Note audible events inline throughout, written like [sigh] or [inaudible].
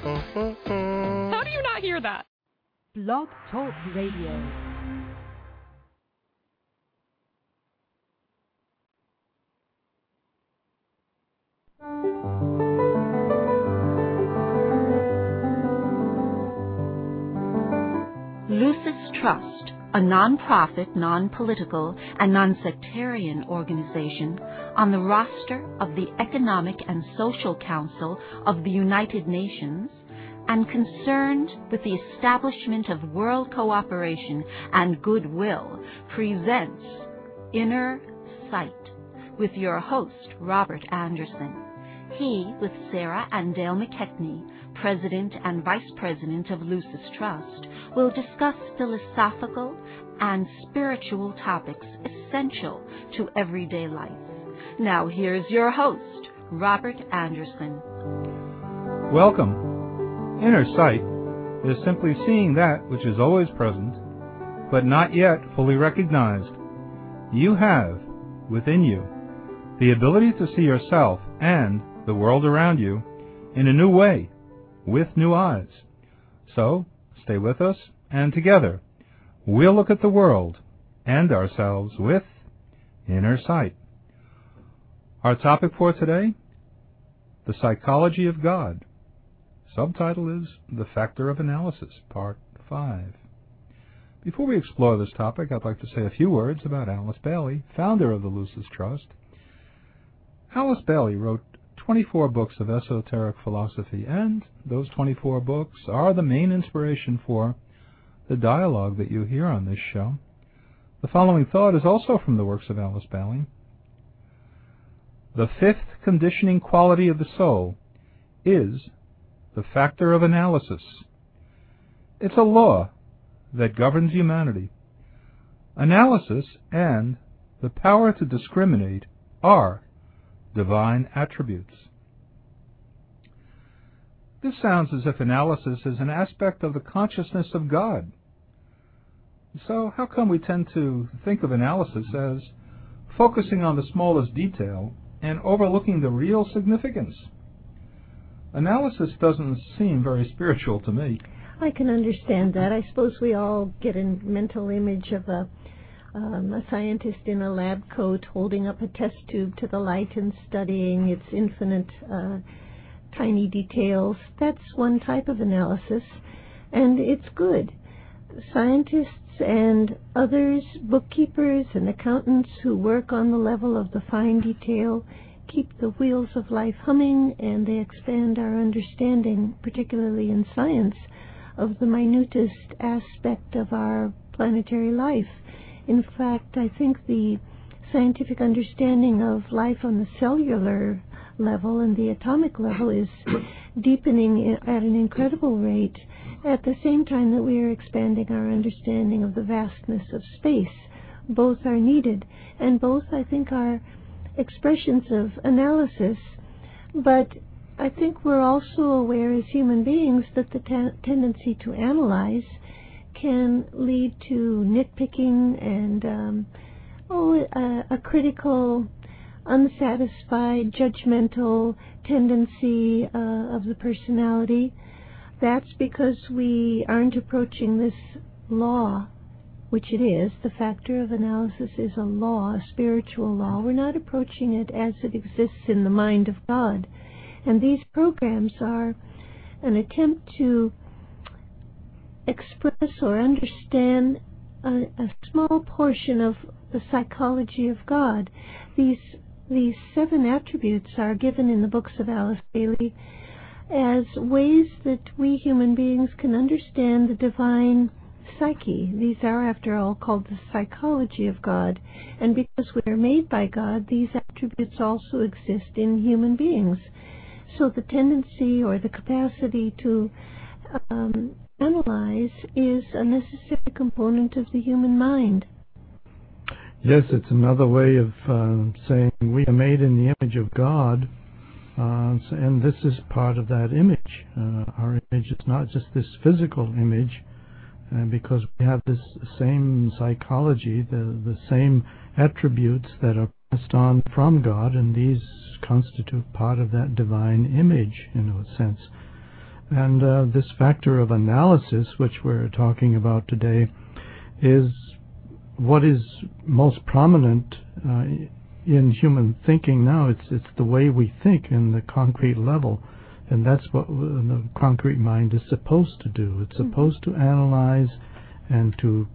How do you not hear that? Blog Talk Radio. Lucis Trust, a non-profit, non-political, and non-sectarian organization on the roster of the Economic and Social Council of the United Nations, and concerned with the establishment of world cooperation and goodwill, presents Inner Sight with your host, Robert Anderson. He, with Sarah and Dale McKechnie, President and Vice President of Lucis Trust, will discuss philosophical and spiritual topics essential to everyday life. Now, here's your host, Robert Anderson. Welcome. Inner sight is simply seeing that which is always present, but not yet fully recognized. You have, within you, the ability to see yourself and the world around you in a new way, with new eyes. So, stay with us, and together, we'll look at the world and ourselves with inner sight. Our topic for today The Psychology of God. Subtitle is The Factor of Analysis, Part 5. Before we explore this topic, I'd like to say a few words about Alice Bailey, founder of the Lucis Trust. Alice Bailey wrote 24 books of esoteric philosophy, and those 24 books are the main inspiration for the dialogue that you hear on this show. The following thought is also from the works of Alice Bailey. The fifth conditioning quality of the soul is the factor of analysis. It's a law that governs humanity. Analysis and the power to discriminate are divine attributes. This sounds as if analysis is an aspect of the consciousness of God. So, how come we tend to think of analysis as focusing on the smallest detail and overlooking the real significance? Analysis doesn't seem very spiritual to me. I can understand that. I suppose we all get a mental image of a um, a scientist in a lab coat holding up a test tube to the light and studying its infinite uh, tiny details. That's one type of analysis, and it's good. Scientists and others, bookkeepers and accountants who work on the level of the fine detail, keep the wheels of life humming and they expand our understanding, particularly in science, of the minutest aspect of our planetary life. In fact, I think the scientific understanding of life on the cellular level and the atomic level is deepening at an incredible rate at the same time that we are expanding our understanding of the vastness of space. Both are needed, and both, I think, are expressions of analysis, but I think we're also aware as human beings that the tendency to analyze can lead to nitpicking and um, oh, a, a critical, unsatisfied, judgmental tendency uh, of the personality. That's because we aren't approaching this law which it is, the factor of analysis is a law, a spiritual law. We're not approaching it as it exists in the mind of God. And these programs are an attempt to express or understand a, a small portion of the psychology of God. These these seven attributes are given in the books of Alice Bailey as ways that we human beings can understand the divine psyche. These are, after all, called the psychology of God. And because we are made by God, these attributes also exist in human beings. So the tendency or the capacity to um, analyze is a necessary component of the human mind. Yes, it's another way of uh, saying we are made in the image of God, uh, and this is part of that image. Uh, our image is not just this physical image, uh, because we have this same psychology, the, the same attributes that are passed on from God, and these constitute part of that divine image in a sense. And uh, this factor of analysis, which we're talking about today, is what is most prominent uh, in human thinking now. It's it's the way we think in the concrete level, and that's what the concrete mind is supposed to do. It's supposed to analyze and to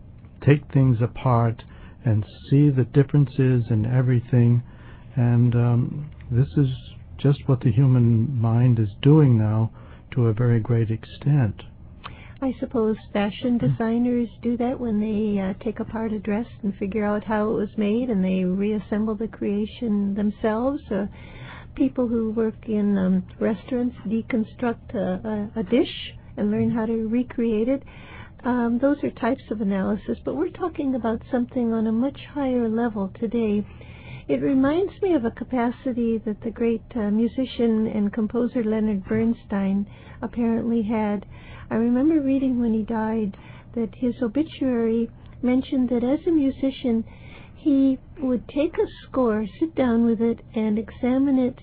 take things apart and see the differences in everything. And um, this is just what the human mind is doing now to a very great extent. I suppose fashion designers do that when they uh, take apart a dress and figure out how it was made and they reassemble the creation themselves. Uh, people who work in um, restaurants deconstruct a, a, a dish and learn how to recreate it. Um, those are types of analysis, but we're talking about something on a much higher level today. It reminds me of a capacity that the great uh, musician and composer Leonard Bernstein apparently had. I remember reading when he died that his obituary mentioned that as a musician, he would take a score, sit down with it, and examine it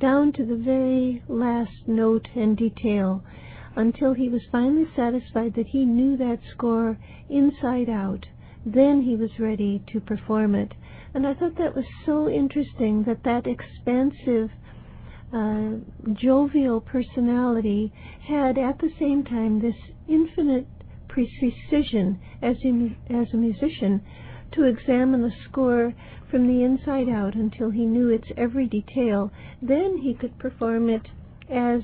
down to the very last note and detail until he was finally satisfied that he knew that score inside out. Then he was ready to perform it. And I thought that was so interesting that that expansive uh, jovial personality had at the same time this infinite precision as, as a musician to examine the score from the inside out until he knew its every detail. Then he could perform it as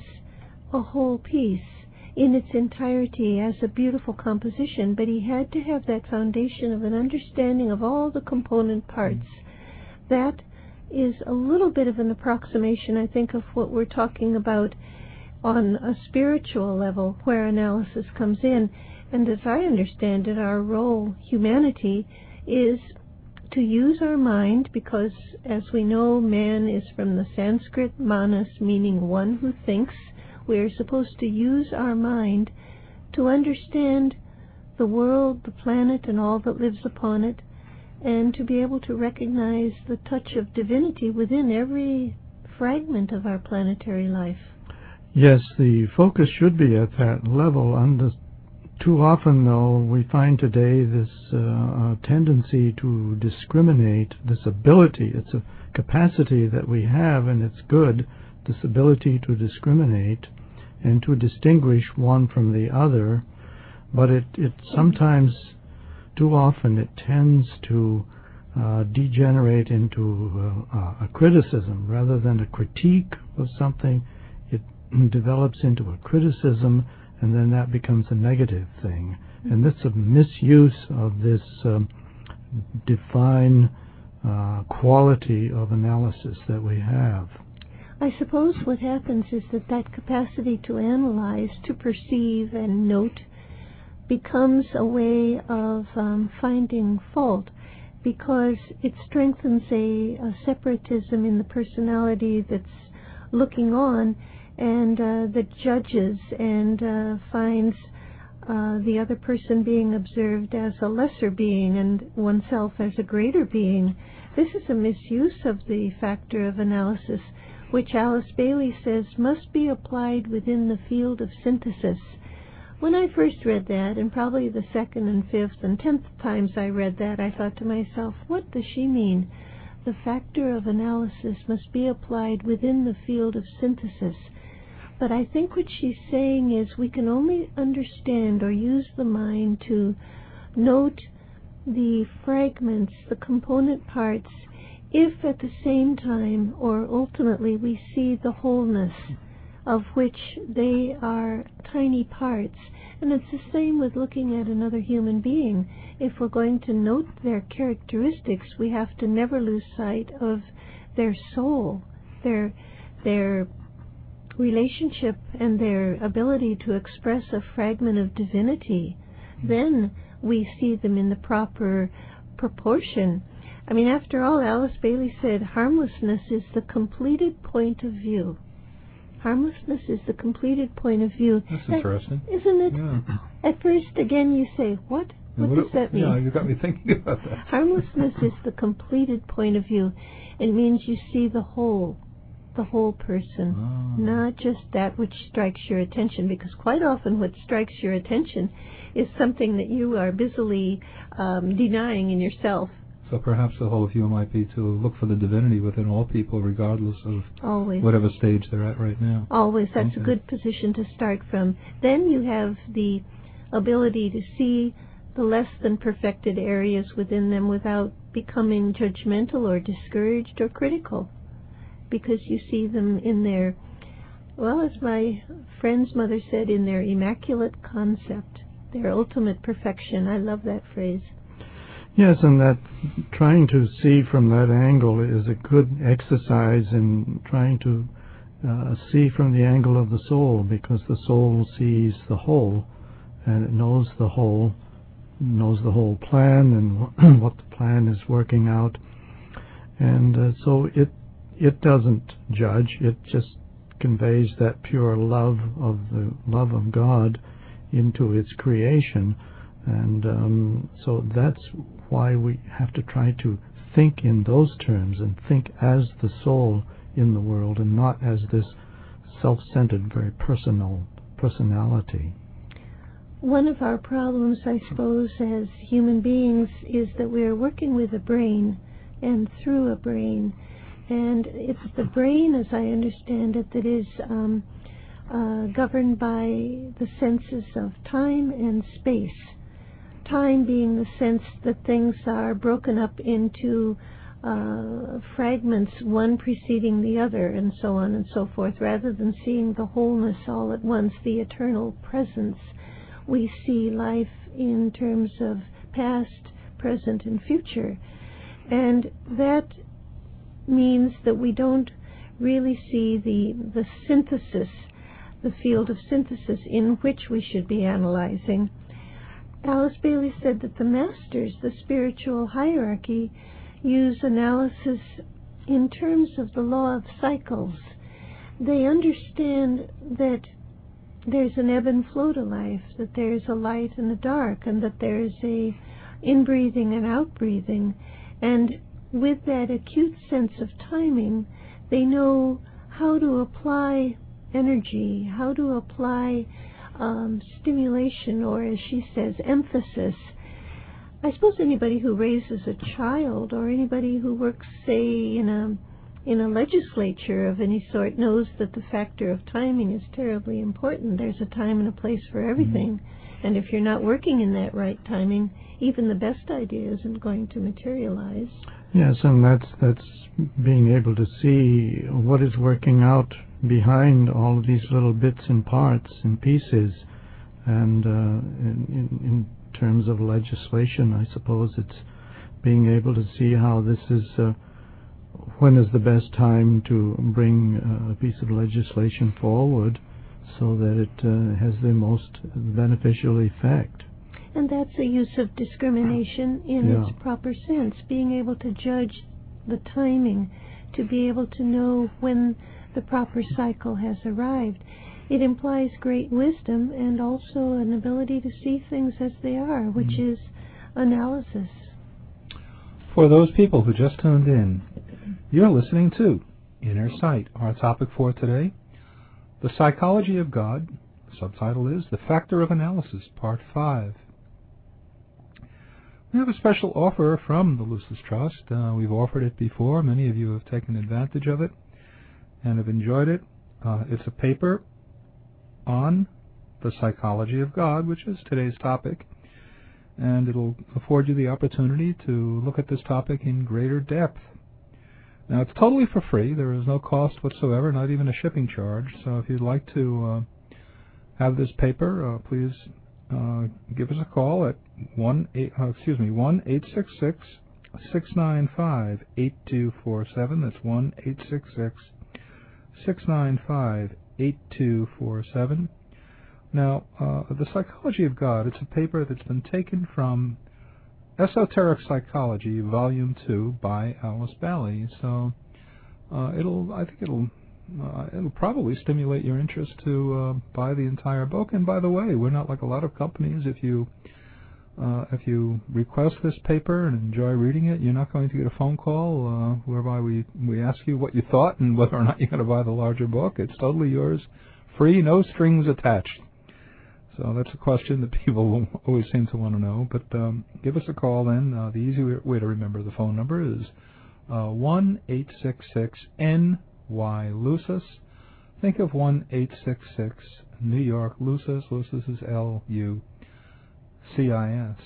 a whole piece in its entirety as a beautiful composition, but he had to have that foundation of an understanding of all the component parts. That is a little bit of an approximation, I think, of what we're talking about on a spiritual level where analysis comes in. And as I understand it, our role, humanity, is to use our mind because, as we know, man is from the Sanskrit manas, meaning one who thinks. We are supposed to use our mind to understand the world, the planet, and all that lives upon it, and to be able to recognize the touch of divinity within every fragment of our planetary life. Yes, the focus should be at that level. And too often, though, we find today this uh, tendency to discriminate, this ability, it's a capacity that we have, and it's good, this ability to discriminate and to distinguish one from the other. But it, it sometimes too often it tends to uh, degenerate into uh, a criticism rather than a critique of something. It [clears throat] develops into a criticism, and then that becomes a negative thing. And that's a misuse of this um, divine uh, quality of analysis that we have. I suppose what happens is that that capacity to analyze, to perceive and note becomes a way of um, finding fault because it strengthens a, a, separatism in the personality that's looking on and uh, that judges and uh, finds uh, the other person being observed as a lesser being and oneself as a greater being. This is a misuse of the factor of analysis, which Alice Bailey says must be applied within the field of synthesis when I first read that, and probably the second and fifth and tenth times I read that, I thought to myself, what does she mean? The factor of analysis must be applied within the field of synthesis. But I think what she's saying is we can only understand or use the mind to note the fragments, the component parts, if at the same time or ultimately we see the wholeness of which they are tiny parts. And it's the same with looking at another human being. If we're going to note their characteristics, we have to never lose sight of their soul, their their relationship and their ability to express a fragment of divinity, then we see them in the proper proportion. I mean, after all, Alice Bailey said harmlessness is the completed point of view. Harmlessness is the completed point of view. That's That- interesting. Isn't it? Yeah. At first, again, you say, what? And What does that mean? Yeah, you got me thinking about that. Harmlessness is the completed point of view. It means you see the whole, the whole person, Ah. not just that which strikes your attention, because quite often what strikes your attention is something that you are busily um, denying in yourself. So perhaps the whole view might be to look for the divinity within all people, regardless of Always. whatever stage they're at right now. Always. That's a good position to start from. Then you have the ability to see the less than perfected areas within them without becoming judgmental or discouraged or critical. Because you see them in their, well, as my friend's mother said, in their immaculate concept, their ultimate perfection. I love that phrase. Yes, and that trying to see from that angle is a good exercise in trying to uh, see from the angle of the soul, because the soul sees the whole, and it knows the whole, knows the whole plan and [clears throat] what the plan is working out, and uh, so it it doesn't judge. It just conveys that pure love of the love of God into its creation. And um, so that's why we have to try to think in those terms and think as the soul in the world and not as this self-centered, very personal personality. One of our problems, I suppose, as human beings is that we are working with a brain and through a brain. And it's the brain, as I understand it, that is um, uh, governed by the senses of time and space. Time being the sense that things are broken up into uh, fragments, one preceding the other, and so on and so forth, rather than seeing the wholeness all at once, the eternal presence. We see life in terms of past, present, and future. And that means that we don't really see the, the synthesis, the field of synthesis in which we should be analyzing. Alice Bailey said that the masters, the spiritual hierarchy, use analysis in terms of the law of cycles. They understand that there's an ebb and flow to life, that there's a light and a dark, and that there's a inbreathing and outbreathing. And with that acute sense of timing, they know how to apply energy, how to apply um, stimulation, or as she says, emphasis. I suppose anybody who raises a child or anybody who works, say, in a in a legislature of any sort knows that the factor of timing is terribly important. There's a time and a place for everything. And if you're not working in that right timing, even the best idea isn't going to materialize. Yes, and that's that's being able to see what is working out behind all of these little bits and parts and pieces, and uh, in, in, in terms of legislation, I suppose it's being able to see how this is. Uh, when is the best time to bring uh, a piece of legislation forward so that it uh, has the most beneficial effect? And that's a use of discrimination in Yeah. its proper sense, being able to judge the timing, to be able to know when the proper cycle has arrived. It implies great wisdom and also an ability to see things as they are, which is analysis. For those people who just tuned in, you're listening to Inner Sight. Our topic for today, The Psychology of God. Subtitle is The Factor of Analysis, Part 5. We have a special offer from the Lucis Trust. Uh, we've offered it before. Many of you have taken advantage of it and have enjoyed it. Uh, it's a paper on the psychology of God, which is today's topic, and it'll afford you the opportunity to look at this topic in greater depth. Now, it's totally for free. There is no cost whatsoever, not even a shipping charge. So, if you'd like to uh, have this paper, uh, please uh, give us a call at one eight, uh, excuse me one eight six six six nine five eight two four seven. That's one eight six six six nine five 8247. Now, uh, The Psychology of God, it's a paper that's been taken from Esoteric Psychology, Volume 2 by Alice Bailey. So uh, it'll, I think it'll, uh, it'll probably stimulate your interest to uh, buy the entire book. And by the way, we're not like a lot of companies. If you uh, if you request this paper and enjoy reading it, you're not going to get a phone call uh, whereby we, we ask you what you thought and whether or not you're going to buy the larger book. It's totally yours, free, no strings attached. So that's a question that [laughs] people always seem to want to know. But um, give us a call then. Uh, the easy way to remember the phone number is uh, one eight six six NY Lucis. Think of one eight six six New York Lucis. Lucis is L U C I S.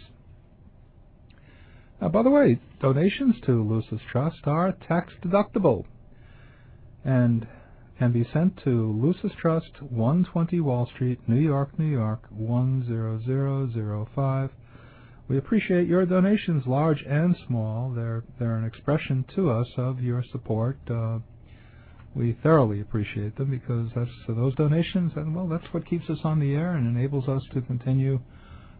Now, by the way, donations to Lucis Trust are tax deductible and can be sent to Lucis Trust, 120 Wall Street, New York, New York, 10005. We appreciate your donations, large and small. They're they're an expression to us of your support. Uh, we thoroughly appreciate them because that's so those donations, and well, that's what keeps us on the air and enables us to continue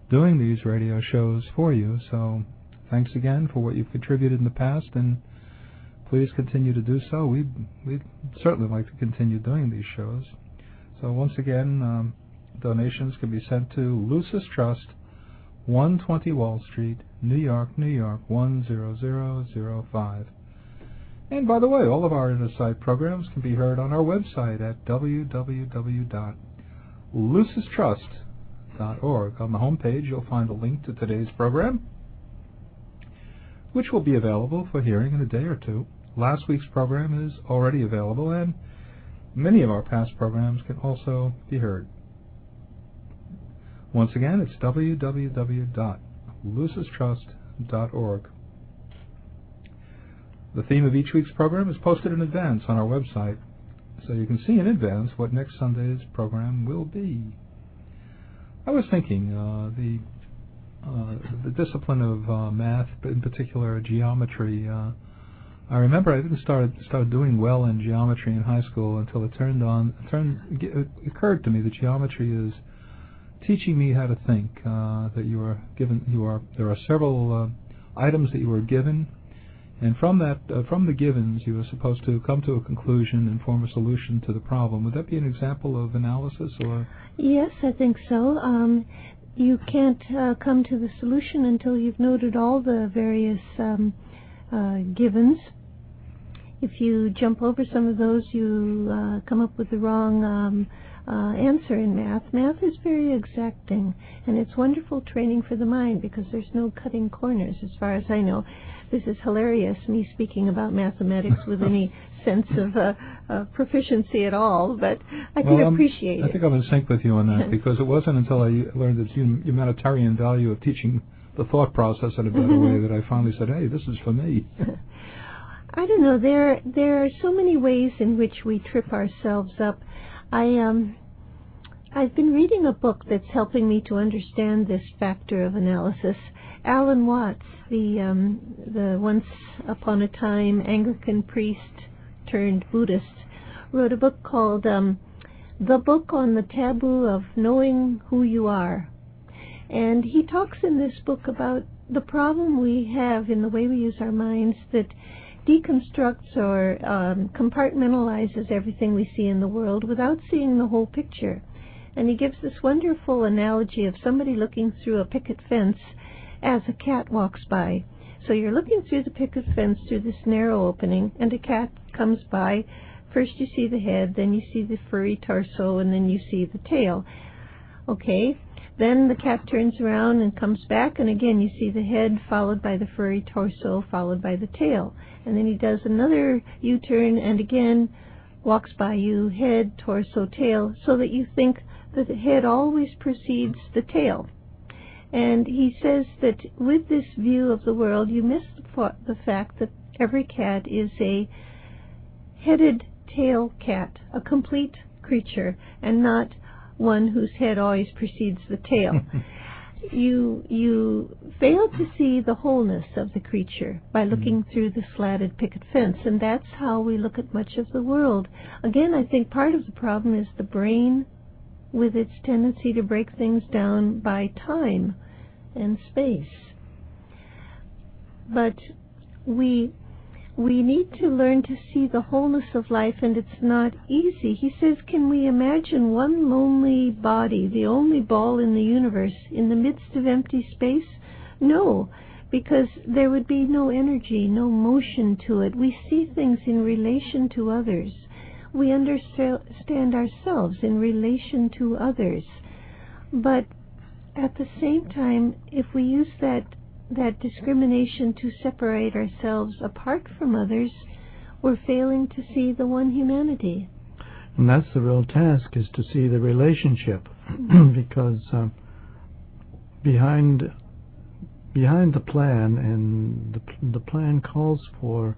doing these radio shows for you. So, thanks again for what you've contributed in the past, and please continue to do so. We we certainly like to continue doing these shows. So once again, um, donations can be sent to Lucis Trust, 120 Wall Street, New York, New York 10005. And by the way, all of our Inner Sight programs can be heard on our website at On the homepage, you'll find a link to today's program, which will be available for hearing in a day or two. Last week's program is already available, and many of our past programs can also be heard. Once again, it's www.lucistrust.org. The theme of each week's program is posted in advance on our website, so you can see in advance what next Sunday's program will be. I was thinking uh, the uh, the discipline of uh, math, in particular geometry. Uh, I remember I didn't start start doing well in geometry in high school until it turned on. Turned it occurred to me that geometry is teaching me how to think. That you are given you are there are several items that you are given, and from that uh, from the givens you are supposed to come to a conclusion and form a solution to the problem. Would that be an example of analysis or? Yes, I think so. Um, you can't uh, come to the solution until you've noted all the various um, uh, givens if you jump over some of those, you uh, come up with the wrong um, uh, answer in math. Math is very exacting, and it's wonderful training for the mind because there's no cutting corners, as far as I know. This is hilarious, me speaking about mathematics with any [laughs] sense of uh, uh, proficiency at all, but I well, can I'm, appreciate I think I'm in sync with you on that [laughs] because it wasn't until I learned the humanitarian value of teaching the thought process in a better way [laughs] that I finally said, hey, this is for me. I don't know. There there are so many ways in which we trip ourselves up. I um I've been reading a book that's helping me to understand this factor of analysis. Alan Watts, the um, the once upon a time Anglican priest turned Buddhist, wrote a book called um, "The Book on the Taboo of Knowing Who You Are," and he talks in this book about the problem we have in the way we use our minds that deconstructs or um, compartmentalizes everything we see in the world without seeing the whole picture. And he gives this wonderful analogy of somebody looking through a picket fence as a cat walks by. So you're looking through the picket fence through this narrow opening, and a cat comes by. First you see the head, then you see the furry torso, and then you see the tail. Okay, then the cat turns around and comes back, and again you see the head followed by the furry torso, followed by the tail. And then he does another U turn and again walks by you, head, torso, tail, so that you think the head always precedes the tail. And he says that with this view of the world, you miss the fact that every cat is a headed tail cat, a complete creature, and not one whose head always precedes the tail. [laughs] you you fail to see the wholeness of the creature by hmm. looking through the slatted picket fence, and that's how we look at much of the world. Again, I think part of the problem is the brain, with its tendency to break things down by time and space. But we we need to learn to see the wholeness of life, and it's not easy. He says, Can we imagine one lonely body, the only ball in the universe, in the midst of empty space? No, because there would be no energy, no motion to it. We see things in relation to others. We understand ourselves in relation to others. But at the same time, if we use that that discrimination to separate ourselves apart from others, we're failing to see the one humanity. And that's the real task, is to see the relationship, [clears throat] because uh, behind behind the plan, and the, the plan calls for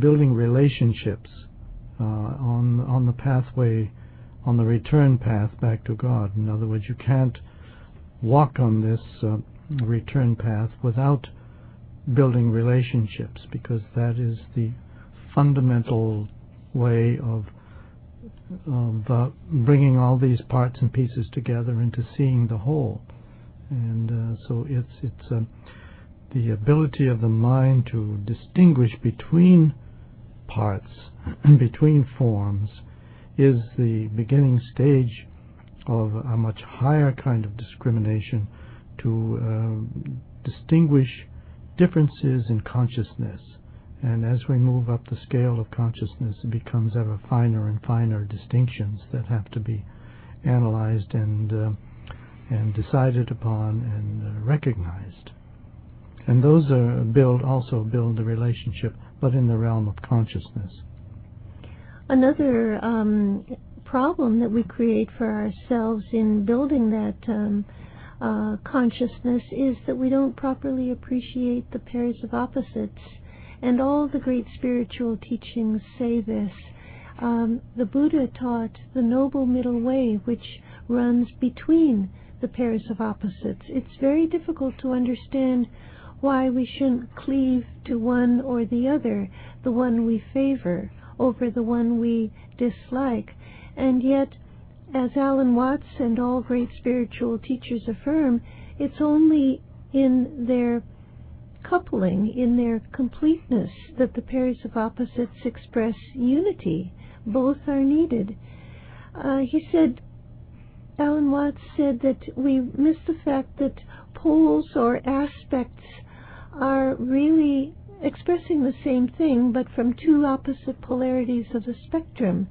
building relationships on on the pathway, on the return path back to God. In other words, you can't walk on this. Uh, return path without building relationships because that is the fundamental way of of uh, bringing all these parts and pieces together into seeing the whole. And uh, so it's it's uh, the ability of the mind to distinguish between parts between forms is the beginning stage of a much higher kind of discrimination to uh, distinguish differences in consciousness. And as we move up the scale of consciousness, it becomes ever finer and finer distinctions that have to be analyzed and uh, and decided upon and uh, recognized. And those are build also build the relationship, but in the realm of consciousness. Another um, problem that we create for ourselves in building that um, uh, consciousness is that we don't properly appreciate the pairs of opposites. And all the great spiritual teachings say this. Um, the Buddha taught the Noble Middle Way, which runs between the pairs of opposites. It's very difficult to understand why we shouldn't cleave to one or the other, the one we favor over the one we dislike. And yet, as Alan Watts and all great spiritual teachers affirm, it's only in their coupling, in their completeness, that the pairs of opposites express unity. Both are needed. Uh, he said, Alan Watts said that we miss the fact that poles or aspects are really expressing the same thing, but from two opposite polarities of the spectrum.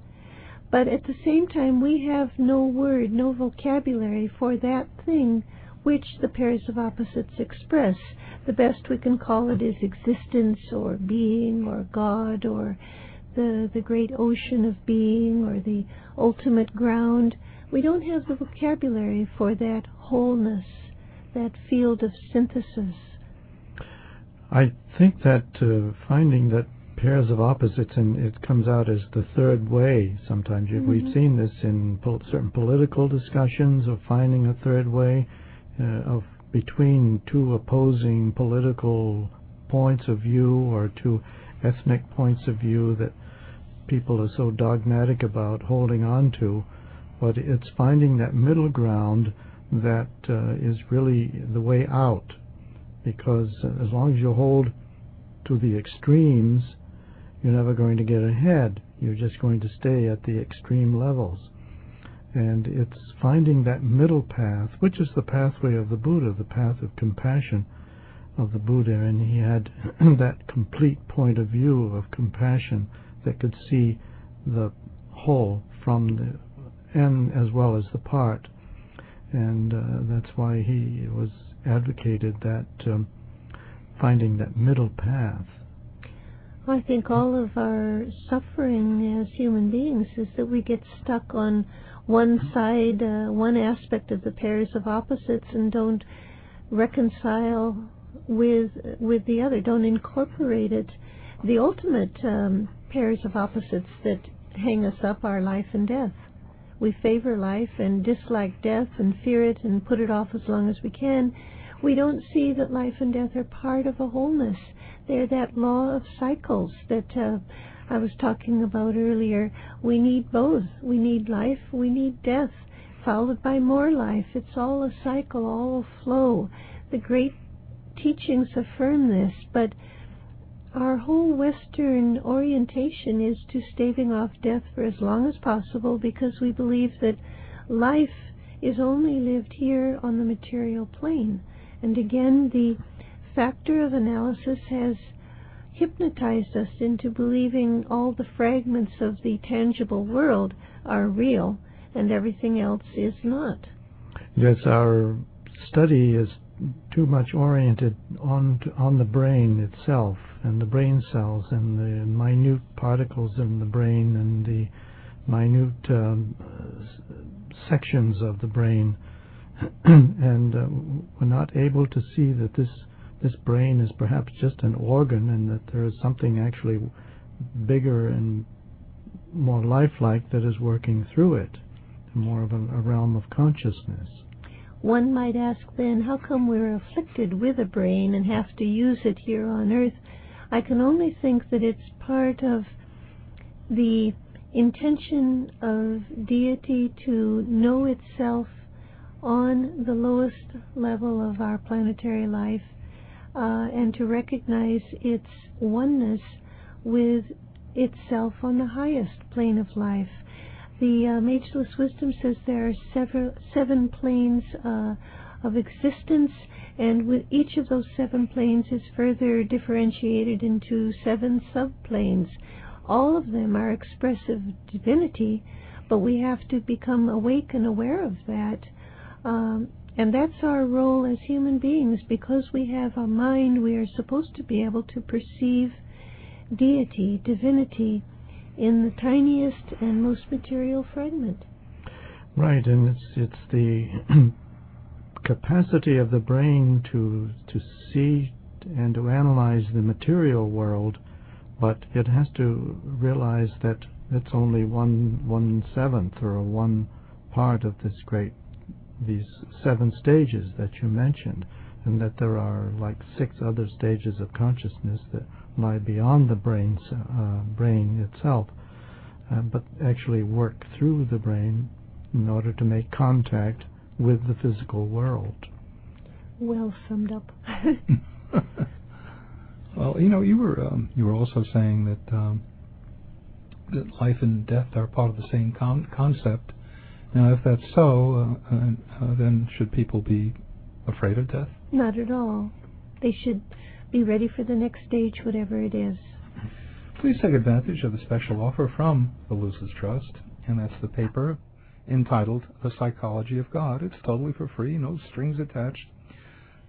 But at the same time, we have no word, no vocabulary for that thing which the pairs of opposites express. The best we can call it is existence or being or God or the, the great ocean of being or the ultimate ground. We don't have the vocabulary for that wholeness, that field of synthesis. I think that uh, finding that pairs of opposites, and it comes out as the third way. Sometimes mm-hmm. we've seen this in po- certain political discussions of finding a third way uh, of between two opposing political points of view or two ethnic points of view that people are so dogmatic about holding on to. But it's finding that middle ground that uh, is really the way out. Because as long as you hold to the extremes, you're never going to get ahead. You're just going to stay at the extreme levels. And it's finding that middle path, which is the pathway of the Buddha, the path of compassion of the Buddha. And he had [clears throat] that complete point of view of compassion that could see the whole from the end as well as the part. And uh, that's why he was advocated that um, finding that middle path I think all of our suffering as human beings is that we get stuck on one side, uh, one aspect of the pairs of opposites, and don't reconcile with with the other. Don't incorporate it. The ultimate um, pairs of opposites that hang us up are life and death. we favor life and dislike death and fear it and put it off as long as we can, we don't see that life and death are part of a wholeness. They're that law of cycles that uh, I was talking about earlier. We need both. We need life, we need death, followed by more life. It's all a cycle, all a flow. The great teachings affirm this, but our whole Western orientation is to staving off death for as long as possible because we believe that life is only lived here on the material plane. And again, the factor of analysis has hypnotized us into believing all the fragments of the tangible world are real and everything else is not. Yes, our study is too much oriented on on the brain itself and the brain cells and the minute particles in the brain and the minute um, sections of the brain, [clears throat] and uh, we're not able to see that this this brain is perhaps just an organ and that there is something actually bigger and more lifelike that is working through it, more of a, a realm of consciousness. One might ask then, how come we're afflicted with a brain and have to use it here on earth? I can only think that it's part of the intention of deity to know itself on the lowest level of our planetary life uh, and to recognize its oneness with itself on the highest plane of life. The uh, Wisdom says there are several, seven planes uh, of existence, and with each of those seven planes is further differentiated into seven subplanes. All of them are expressive divinity, but we have to become awake and aware of that. Um, and that's our role as human beings. Because we have a mind, we are supposed to be able to perceive deity, divinity, in the tiniest and most material fragment. Right, and it's it's the [clears throat] capacity of the brain to to see and to analyze the material world, but it has to realize that it's only one one seventh or one part of this great these seven stages that you mentioned, and that there are like six other stages of consciousness that lie beyond the brain uh, brain itself, uh, but actually work through the brain in order to make contact with the physical world. Well summed up. [laughs] well, you know, you were um, you were also saying that um, that life and death are part of the same con- concept. Now, if that's so, uh, uh, then should people be afraid of death? Not at all. They should be ready for the next stage, whatever it is. Please take advantage of the special offer from the Lucis Trust, and that's the paper entitled The Psychology of God. It's totally for free, no strings attached.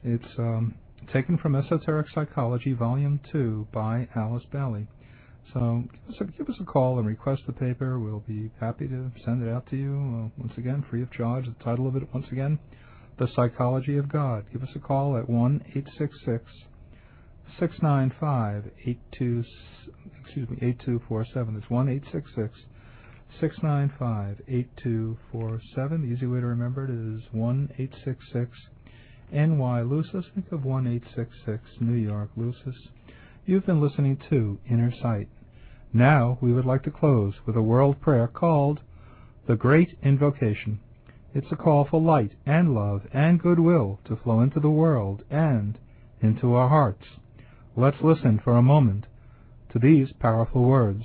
It's um, taken from Esoteric Psychology, Volume 2 by Alice Bailey. So give us, a, give us a call and request the paper. We'll be happy to send it out to you, uh, once again, free of charge. The title of it, once again, The Psychology of God. Give us a call at 1 866 695 excuse me, 8247. It's 1 866 695 8247. The easy way to remember it is 1 866 NY Lucis. Think of 1 866 New York Lucis. You've been listening to Inner Sight. Now we would like to close with a world prayer called the Great Invocation. It's a call for light and love and goodwill to flow into the world and into our hearts. Let's listen for a moment to these powerful words.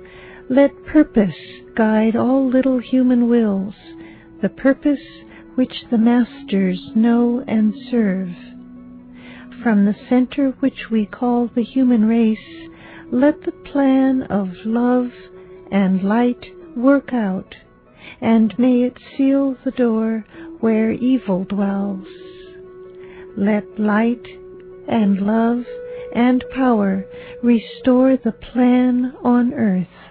let purpose guide all little human wills, the purpose which the masters know and serve. from the center which we call the human race, let the plan of love and light work out, and may it seal the door where evil dwells. Let light and love and power restore the plan on earth.